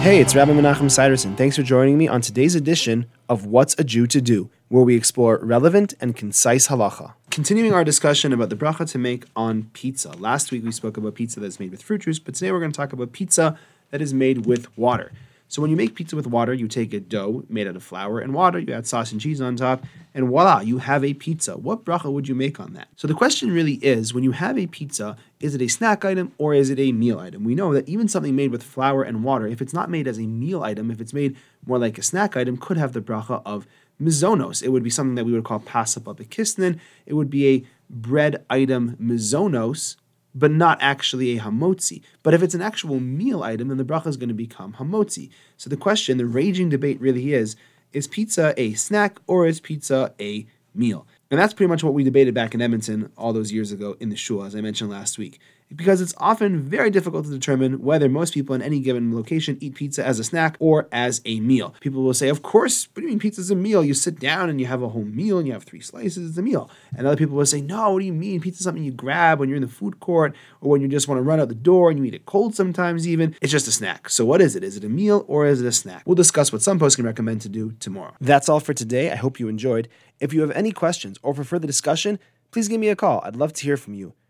Hey, it's Rabbi Menachem Siderson. Thanks for joining me on today's edition of What's a Jew to Do, where we explore relevant and concise halacha. Continuing our discussion about the bracha to make on pizza. Last week we spoke about pizza that's made with fruit juice, but today we're going to talk about pizza that is made with water. So when you make pizza with water, you take a dough made out of flour and water, you add sauce and cheese on top, and voila, you have a pizza. What bracha would you make on that? So the question really is, when you have a pizza, is it a snack item or is it a meal item? We know that even something made with flour and water, if it's not made as a meal item, if it's made more like a snack item, could have the bracha of mizonos. It would be something that we would call pasapa. It would be a bread item mizonos, but not actually a hamotzi. But if it's an actual meal item, then the bracha is going to become hamotzi. So the question, the raging debate really is, is pizza a snack or is pizza a meal? And that's pretty much what we debated back in Edmonton all those years ago in the shul, as I mentioned last week because it's often very difficult to determine whether most people in any given location eat pizza as a snack or as a meal. People will say, Of course, what do you mean pizza is a meal? You sit down and you have a whole meal and you have three slices, it's a meal. And other people will say, No, what do you mean? Pizza is something you grab when you're in the food court or when you just want to run out the door and you eat it cold sometimes, even. It's just a snack. So, what is it? Is it a meal or is it a snack? We'll discuss what some poskim recommend to do tomorrow. That's all for today. I hope you enjoyed. If you have any questions or for further discussion, please give me a call. I'd love to hear from you.